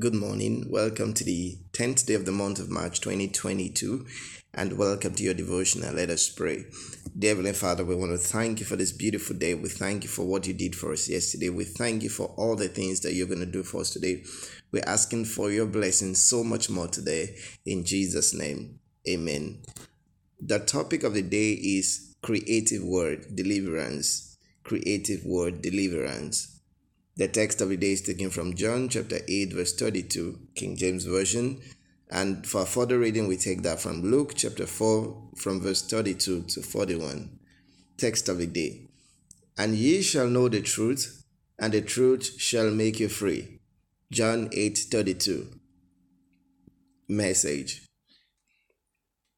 Good morning. Welcome to the 10th day of the month of March 2022 and welcome to your devotional. Let us pray. Dear Heavenly Father, we want to thank you for this beautiful day. We thank you for what you did for us yesterday. We thank you for all the things that you're going to do for us today. We're asking for your blessings so much more today. In Jesus' name, amen. The topic of the day is creative word deliverance. Creative word deliverance. The text of the day is taken from John chapter 8, verse 32, King James Version. And for further reading, we take that from Luke chapter 4, from verse 32 to 41. Text of the day. And ye shall know the truth, and the truth shall make you free. John 8 32. Message.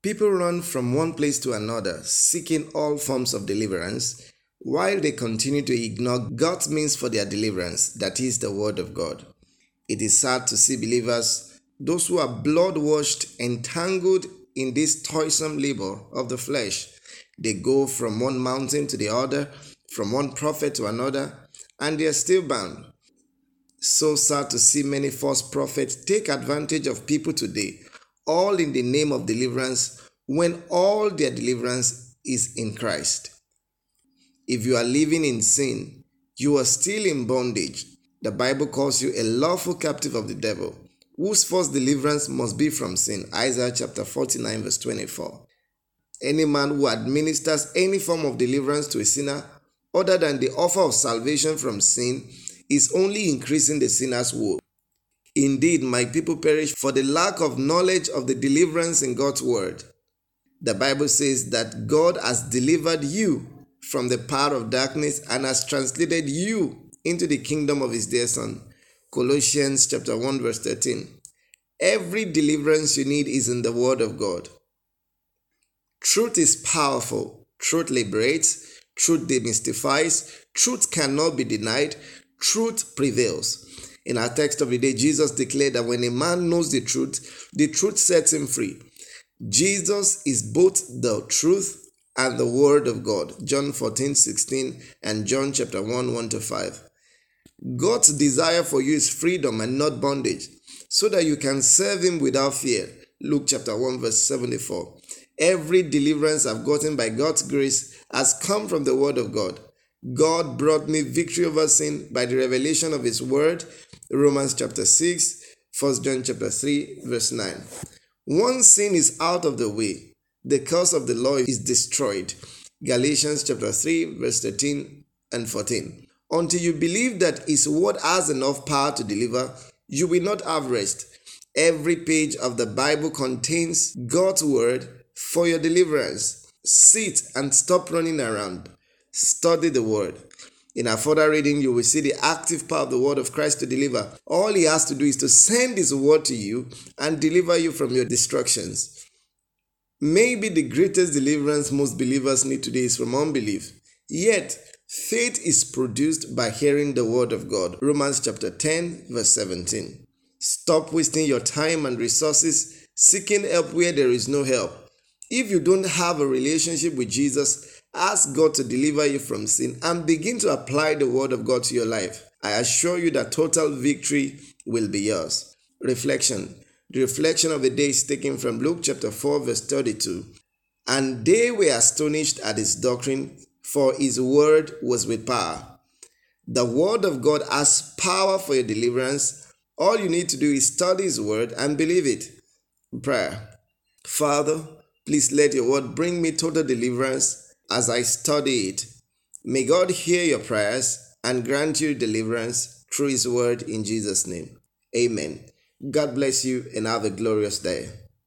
People run from one place to another, seeking all forms of deliverance while they continue to ignore God's means for their deliverance, that is the Word of God. It is sad to see believers, those who are blood washed, entangled in this toilsome labor of the flesh. They go from one mountain to the other, from one prophet to another, and they are still bound. So sad to see many false prophets take advantage of people today, all in the name of deliverance, when all their deliverance is in Christ. If you are living in sin, you are still in bondage. The Bible calls you a lawful captive of the devil, whose first deliverance must be from sin. Isaiah chapter 49, verse 24. Any man who administers any form of deliverance to a sinner other than the offer of salvation from sin is only increasing the sinner's woe. Indeed, my people perish for the lack of knowledge of the deliverance in God's word. The Bible says that God has delivered you from the power of darkness and has translated you into the kingdom of his dear son. Colossians chapter 1 verse 13. Every deliverance you need is in the word of God. Truth is powerful. Truth liberates. Truth demystifies. Truth cannot be denied. Truth prevails. In our text of the day, Jesus declared that when a man knows the truth, the truth sets him free. Jesus is both the truth and the word of God. John 14, 16, and John chapter 1, 1 to 5. God's desire for you is freedom and not bondage, so that you can serve Him without fear. Luke chapter 1, verse 74. Every deliverance I've gotten by God's grace has come from the Word of God. God brought me victory over sin by the revelation of His Word. Romans chapter 6, 1 John chapter 3, verse 9. Once sin is out of the way, the curse of the law is destroyed. Galatians chapter 3, verse 13 and 14. Until you believe that His word has enough power to deliver, you will not have rest. Every page of the Bible contains God's word for your deliverance. Sit and stop running around. Study the word. In our further reading, you will see the active power of the word of Christ to deliver. All he has to do is to send his word to you and deliver you from your destructions. Maybe the greatest deliverance most believers need today is from unbelief. Yet, faith is produced by hearing the word of God. Romans chapter 10, verse 17. Stop wasting your time and resources seeking help where there is no help. If you don't have a relationship with Jesus, ask God to deliver you from sin and begin to apply the word of God to your life. I assure you that total victory will be yours. Reflection the reflection of the day is taken from Luke chapter 4, verse 32. And they were astonished at his doctrine, for his word was with power. The word of God has power for your deliverance. All you need to do is study his word and believe it. Prayer. Father, please let your word bring me total deliverance as I study it. May God hear your prayers and grant you deliverance through his word in Jesus' name. Amen. God bless you and have a glorious day.